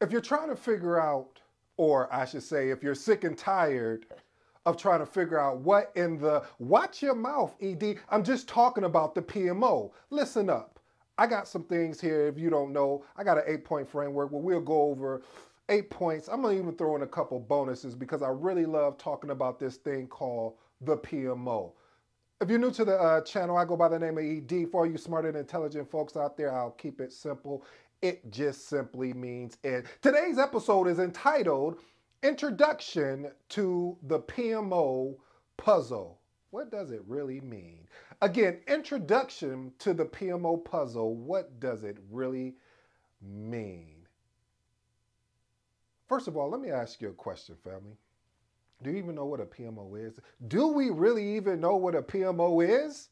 if you're trying to figure out, or I should say, if you're sick and tired of trying to figure out what in the watch your mouth, ED, I'm just talking about the PMO. Listen up. I got some things here, if you don't know, I got an eight point framework where we'll go over eight points. I'm gonna even throw in a couple bonuses because I really love talking about this thing called the PMO. If you're new to the uh, channel, I go by the name of ED. For all you smart and intelligent folks out there, I'll keep it simple. It just simply means it. Today's episode is entitled Introduction to the PMO Puzzle. What does it really mean? Again, introduction to the PMO puzzle. What does it really mean? First of all, let me ask you a question, family. Do you even know what a PMO is? Do we really even know what a PMO is?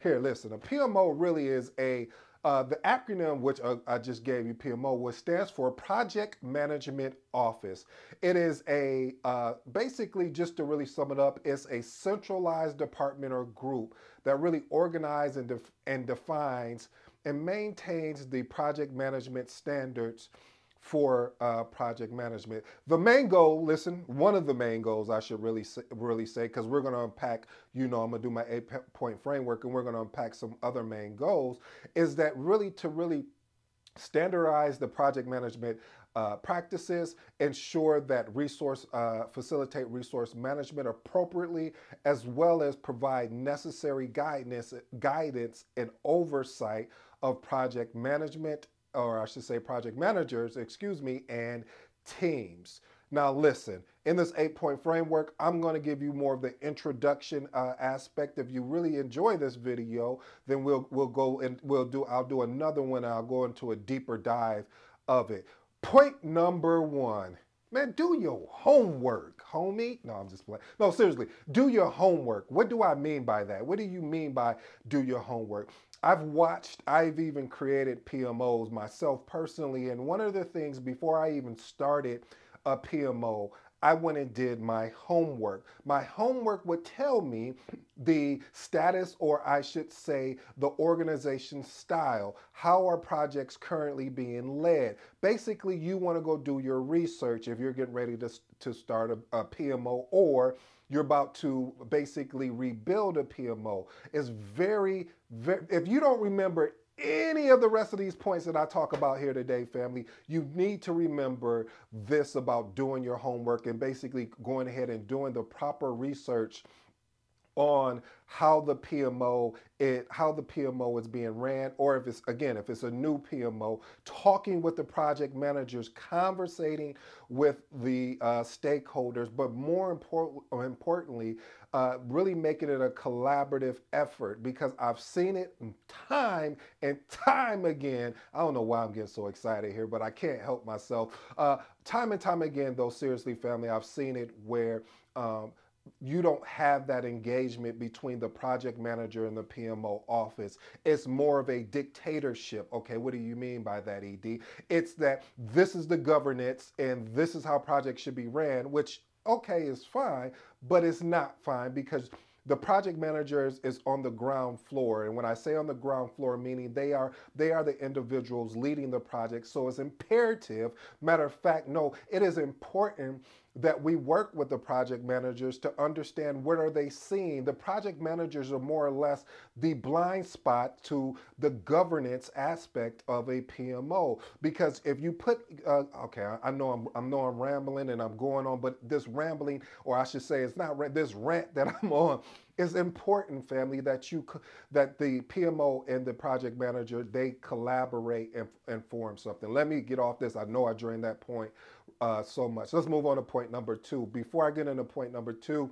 Here, listen, a PMO really is a uh, the acronym which uh, I just gave you, PMO, which stands for Project Management Office. It is a, uh, basically just to really sum it up, it's a centralized department or group that really organizes and, def and defines and maintains the project management standards for uh, project management. The main goal, listen, one of the main goals I should really say, really say, because we're going to unpack, you know, I'm going to do my eight point framework and we're going to unpack some other main goals, is that really to really standardize the project management uh, practices, ensure that resource, uh, facilitate resource management appropriately, as well as provide necessary guidance, guidance and oversight of project management or I should say project managers, excuse me, and teams. Now listen, in this eight point framework, I'm gonna give you more of the introduction uh, aspect. If you really enjoy this video, then we'll, we'll go and we'll do, I'll do another one. I'll go into a deeper dive of it. Point number one, man, do your homework, homie. No, I'm just playing. No, seriously, do your homework. What do I mean by that? What do you mean by do your homework? I've watched, I've even created PMOs myself personally. And one of the things before I even started a PMO, I went and did my homework. My homework would tell me the status, or I should say, the organization style. How are projects currently being led? Basically, you want to go do your research if you're getting ready to, to start a, a PMO or you're about to basically rebuild a PMO. It's very, very, if you don't remember any of the rest of these points that I talk about here today, family, you need to remember this about doing your homework and basically going ahead and doing the proper research on how the PMO it how the PMO is being ran, or if it's again if it's a new PMO, talking with the project managers, conversating with the uh, stakeholders, but more important importantly, uh, really making it a collaborative effort because I've seen it time and time again. I don't know why I'm getting so excited here, but I can't help myself. Uh, time and time again, though, seriously, family, I've seen it where. Um, you don't have that engagement between the project manager and the PMO office. It's more of a dictatorship. Okay, what do you mean by that, ED? It's that this is the governance and this is how projects should be ran, which, okay, is fine, but it's not fine because the project managers is on the ground floor and when i say on the ground floor meaning they are they are the individuals leading the project so it's imperative matter of fact no it is important that we work with the project managers to understand what are they seeing. The project managers are more or less the blind spot to the governance aspect of a PMO. Because if you put, uh, okay, I know I'm, I know I'm rambling and I'm going on, but this rambling, or I should say, it's not this rant that I'm on is important, family, that you that the PMO and the project manager they collaborate and, and form something. Let me get off this. I know I drained that point uh, so much. Let's move on to point number two. Before I get into point number two,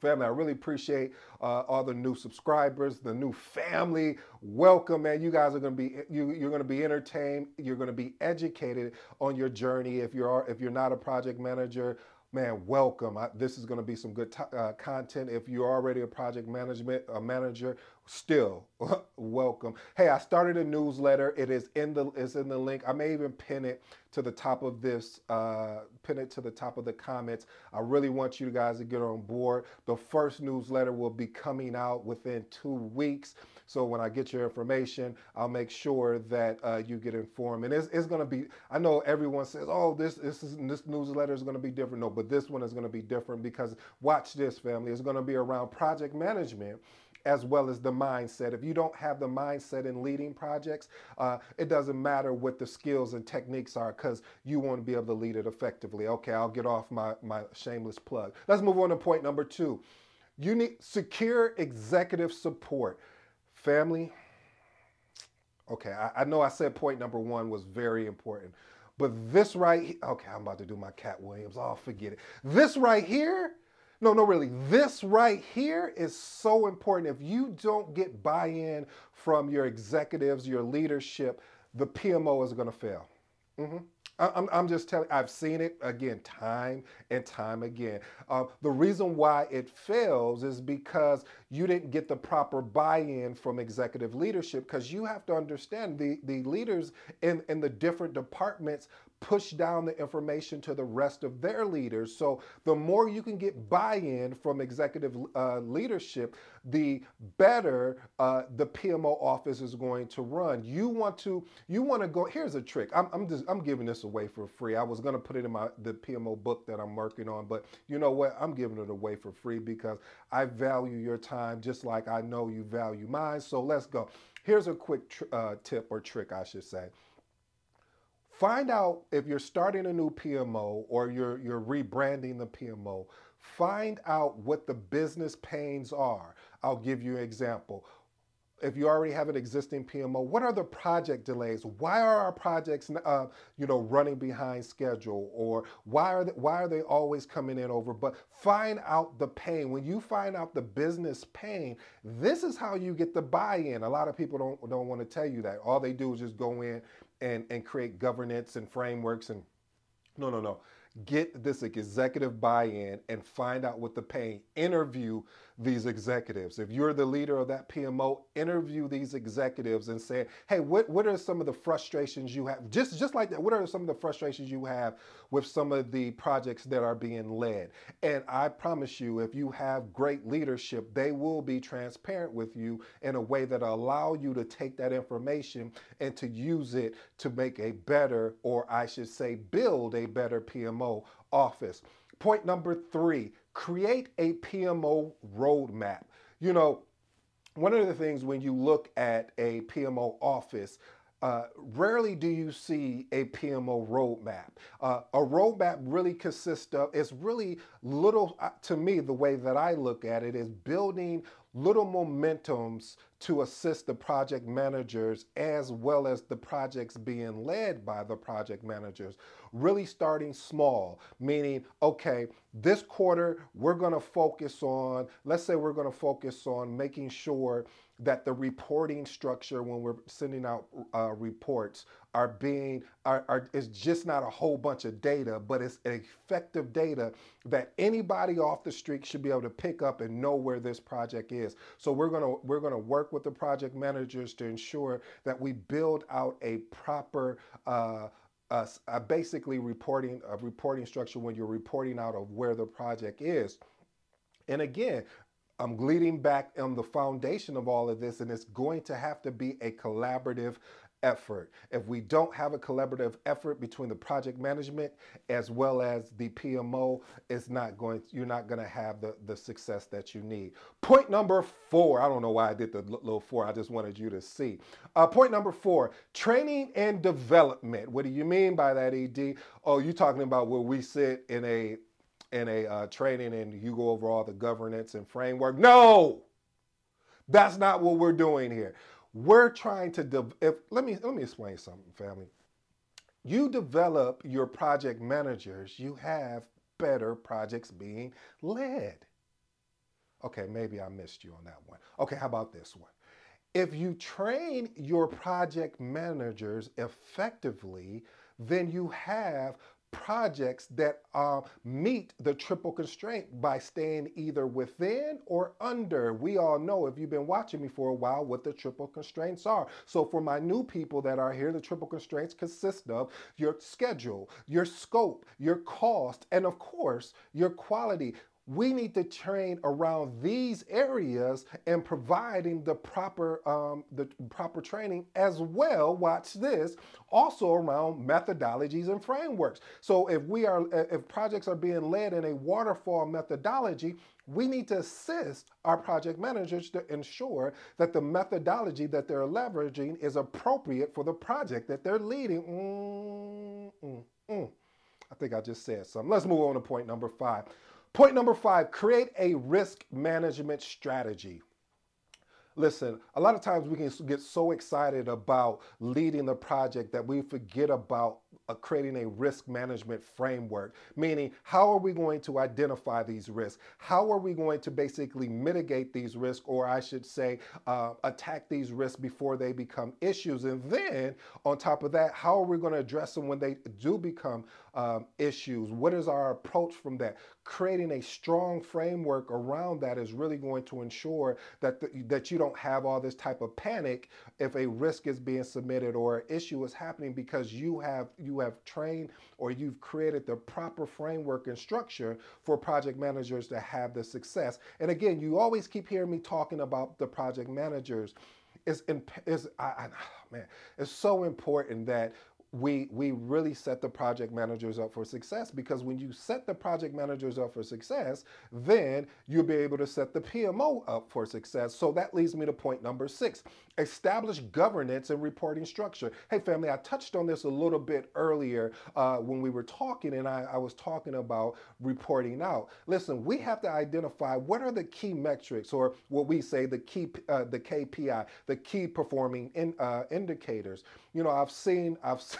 Family, I really appreciate uh, all the new subscribers, the new family. Welcome, man. You guys are going to be you, you're going to be entertained. You're going to be educated on your journey. If you're if you're not a project manager, man, welcome. I, this is going to be some good uh, content. If you're already a project management a manager, still welcome. Hey, I started a newsletter. It is in the is in the link. I may even pin it to the top of this, uh, pin it to the top of the comments. I really want you guys to get on board. The first newsletter will be coming out within two weeks. So when I get your information, I'll make sure that uh, you get informed. And it's, it's going to be, I know everyone says, oh, this, this, is, this newsletter is going to be different. No, but this one is going to be different because watch this, family. It's going to be around project management as well as the mindset. If you don't have the mindset in leading projects, uh, it doesn't matter what the skills and techniques are because you want to be able to lead it effectively. Okay, I'll get off my, my shameless plug. Let's move on to point number two. You need secure executive support. Family, okay, I, I know I said point number one was very important, but this right, okay, I'm about to do my Katt Williams. Oh, forget it. This right here, no, no, really. This right here is so important. If you don't get buy in from your executives, your leadership, the PMO is going to fail. Mm-hmm. I'm, I'm, just telling, I've seen it again, time and time again. Uh, the reason why it fails is because you didn't get the proper buy-in from executive leadership because you have to understand the, the leaders in, in the different departments push down the information to the rest of their leaders. So the more you can get buy-in from executive uh, leadership, the better uh, the PMO office is going to run. You want to you want to go. Here's a trick. I'm, I'm just I'm giving this away for free. I was going to put it in my the PMO book that I'm working on, but you know what? I'm giving it away for free because I value your time just like I know you value mine. So let's go. Here's a quick uh, tip or trick, I should say. Find out if you're starting a new PMO or you're, you're rebranding the PMO, find out what the business pains are. I'll give you an example. If you already have an existing PMO, what are the project delays? Why are our projects, uh, you know, running behind schedule, or why are they, why are they always coming in over? But find out the pain. When you find out the business pain, this is how you get the buy-in. A lot of people don't don't want to tell you that. All they do is just go in and, and create governance and frameworks and no, no, no get this executive buy-in and find out what the pain. Interview these executives. If you're the leader of that PMO, interview these executives and say, hey, what, what are some of the frustrations you have? Just, just like that, what are some of the frustrations you have with some of the projects that are being led? And I promise you, if you have great leadership, they will be transparent with you in a way that allow you to take that information and to use it to make a better, or I should say, build a better PMO office. Point number three, create a PMO roadmap. You know, one of the things when you look at a PMO office, uh, rarely do you see a PMO roadmap. Uh, a roadmap really consists of, it's really little, uh, to me, the way that I look at it is building little momentums to assist the project managers as well as the projects being led by the project managers. Really starting small, meaning, okay, this quarter we're to focus on, let's say we're to focus on making sure that the reporting structure when we're sending out uh, reports are being are, are is just not a whole bunch of data but it's effective data that anybody off the street should be able to pick up and know where this project is. So we're going to we're going to work with the project managers to ensure that we build out a proper uh, uh, basically reporting a reporting structure when you're reporting out of where the project is. And again I'm leading back on the foundation of all of this, and it's going to have to be a collaborative effort. If we don't have a collaborative effort between the project management as well as the PMO, it's not going, you're not going to have the, the success that you need. Point number four, I don't know why I did the little four, I just wanted you to see. Uh, point number four, training and development. What do you mean by that, ED? Oh, you're talking about where we sit in a in a uh, training and you go over all the governance and framework. No, that's not what we're doing here. We're trying to, de- if, let me, let me explain something, family. You develop your project managers, you have better projects being led. Okay, maybe I missed you on that one. Okay, how about this one? If you train your project managers effectively, then you have projects that uh, meet the triple constraint by staying either within or under. We all know, if you've been watching me for a while, what the triple constraints are. So, for my new people that are here, the triple constraints consist of your schedule, your scope, your cost, and of course, your quality we need to train around these areas and providing the proper um, the proper training as well watch this also around methodologies and frameworks. So if we are if projects are being led in a waterfall methodology we need to assist our project managers to ensure that the methodology that they're leveraging is appropriate for the project that they're leading. Mm, mm, mm. i think i just said something. Let's move on to point number five Point number five create a risk management strategy. Listen, a lot of times we can get so excited about leading the project that we forget about uh, creating a risk management framework, meaning how are we going to identify these risks? How are we going to basically mitigate these risks, or I should say, uh, attack these risks before they become issues? And then on top of that, how are we going to address them when they do become um, issues? What is our approach from that? Creating a strong framework around that is really going to ensure that the, that you don't have all this type of panic if a risk is being submitted or an issue is happening because you have you have trained or you've created the proper framework and structure for project managers to have the success. And again, you always keep hearing me talking about the project managers. It's, in, it's I, I, man, it's so important that we we really set the project managers up for success because when you set the project managers up for success, then you'll be able to set the PMO up for success. So that leads me to point number six establish governance and reporting structure. Hey, family, I touched on this a little bit earlier uh, when we were talking, and I, I was talking about reporting out. Listen, we have to identify what are the key metrics, or what we say the key, uh, the KPI, the key performing in, uh, indicators. You know, I've seen, I've seen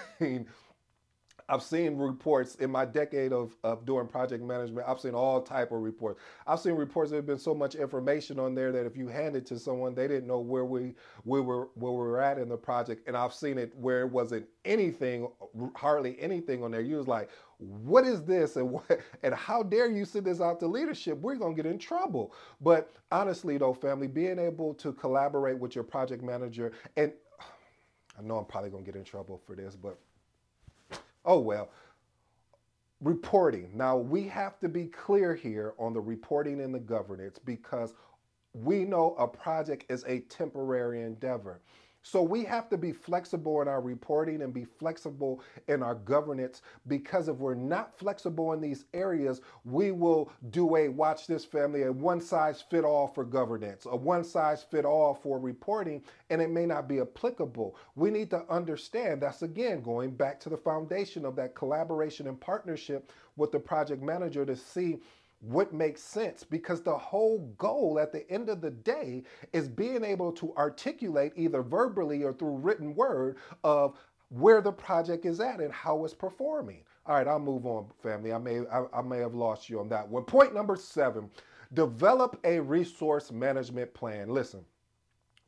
I've seen reports in my decade of, of doing project management. I've seen all type of reports. I've seen reports that have been so much information on there that if you hand it to someone, they didn't know where we we where we were at in the project. And I've seen it where it wasn't anything, hardly anything on there. You was like, what is this and what and how dare you send this out to leadership? We're gonna get in trouble. But honestly though, family, being able to collaborate with your project manager and I know I'm probably gonna get in trouble for this, but Oh, well. Reporting. Now, we have to be clear here on the reporting and the governance because we know a project is a temporary endeavor. So we have to be flexible in our reporting and be flexible in our governance because if we're not flexible in these areas, we will do a watch this family, a one size fit all for governance, a one size fit all for reporting, and it may not be applicable. We need to understand that's again going back to the foundation of that collaboration and partnership with the project manager to see what makes sense because the whole goal at the end of the day is being able to articulate either verbally or through written word of where the project is at and how it's performing. All right, I'll move on, family. I may I, I may have lost you on that one. Point number seven: develop a resource management plan. Listen,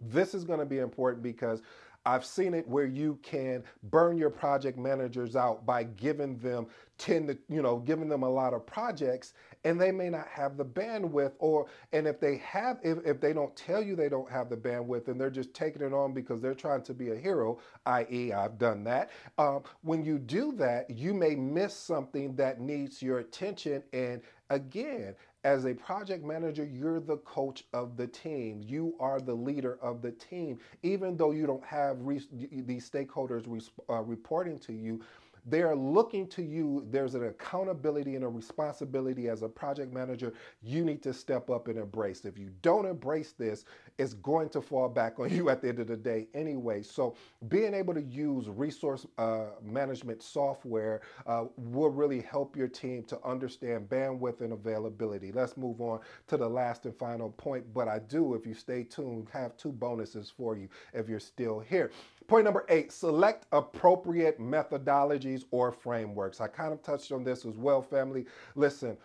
this is going to be important because I've seen it where you can burn your project managers out by giving them 10 to, you know, giving them a lot of projects and they may not have the bandwidth or and if they have if, if they don't tell you they don't have the bandwidth and they're just taking it on because they're trying to be a hero, i.e. I've done that. Um, when you do that, you may miss something that needs your attention and again, as a project manager, you're the coach of the team. You are the leader of the team. Even though you don't have these stakeholders uh, reporting to you, they are looking to you. There's an accountability and a responsibility as a project manager you need to step up and embrace. If you don't embrace this, it's going to fall back on you at the end of the day anyway. So being able to use resource uh, management software uh, will really help your team to understand bandwidth and availability. Let's move on to the last and final point. But I do, if you stay tuned, have two bonuses for you if you're still here. Point number eight, select appropriate methodologies or frameworks. I kind of touched on this as well, family. Listen,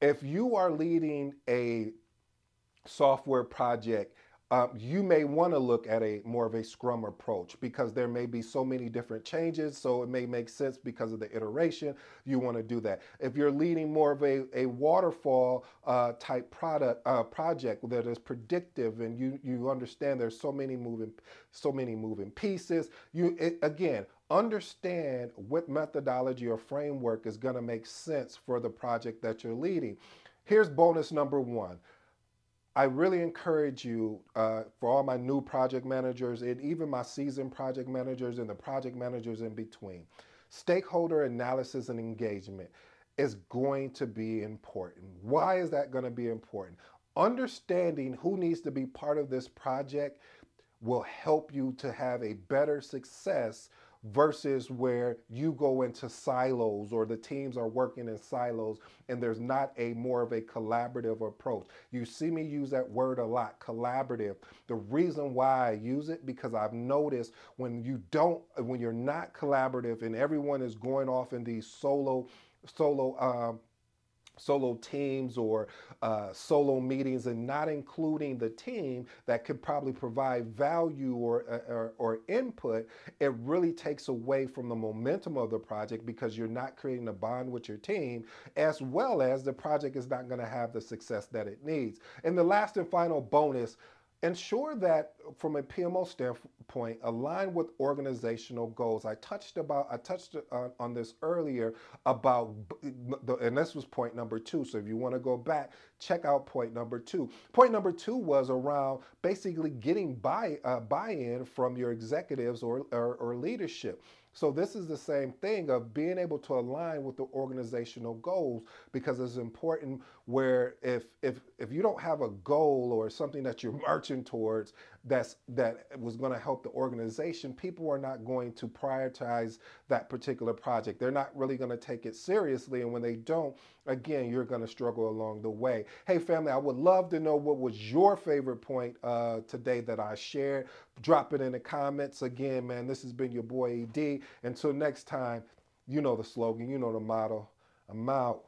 if you are leading a software project, uh, you may want to look at a more of a scrum approach because there may be so many different changes so it may make sense because of the iteration you want to do that. If you're leading more of a, a waterfall uh, type product uh, project that is predictive and you you understand there's so many moving so many moving pieces you it, again understand what methodology or framework is going to make sense for the project that you're leading. Here's bonus number one I really encourage you uh, for all my new project managers and even my seasoned project managers and the project managers in between. Stakeholder analysis and engagement is going to be important. Why is that going to be important? Understanding who needs to be part of this project will help you to have a better success versus where you go into silos or the teams are working in silos and there's not a more of a collaborative approach. You see me use that word a lot, collaborative. The reason why I use it because I've noticed when you don't when you're not collaborative and everyone is going off in these solo solo um, solo teams or uh, solo meetings and not including the team that could probably provide value or, uh, or, or, input, it really takes away from the momentum of the project because you're not creating a bond with your team, as well as the project is not going to have the success that it needs. And the last and final bonus ensure that from a PMO standpoint, align with organizational goals. I touched about I touched on, on this earlier about the, and this was point number two. So if you want to go back, check out point number two. Point number two was around basically getting buy uh, buy-in from your executives or, or, or leadership. So this is the same thing of being able to align with the organizational goals because it's important where if if if you don't have a goal or something that you're marching towards that's that was going to help the organization, people are not going to prioritize that particular project. They're not really going to take it seriously and when they don't, again, you're going to struggle along the way. Hey family, I would love to know what was your favorite point uh, today that I shared. Drop it in the comments. Again, man, this has been your boy ED. Until next time, you know the slogan, you know the motto. I'm out.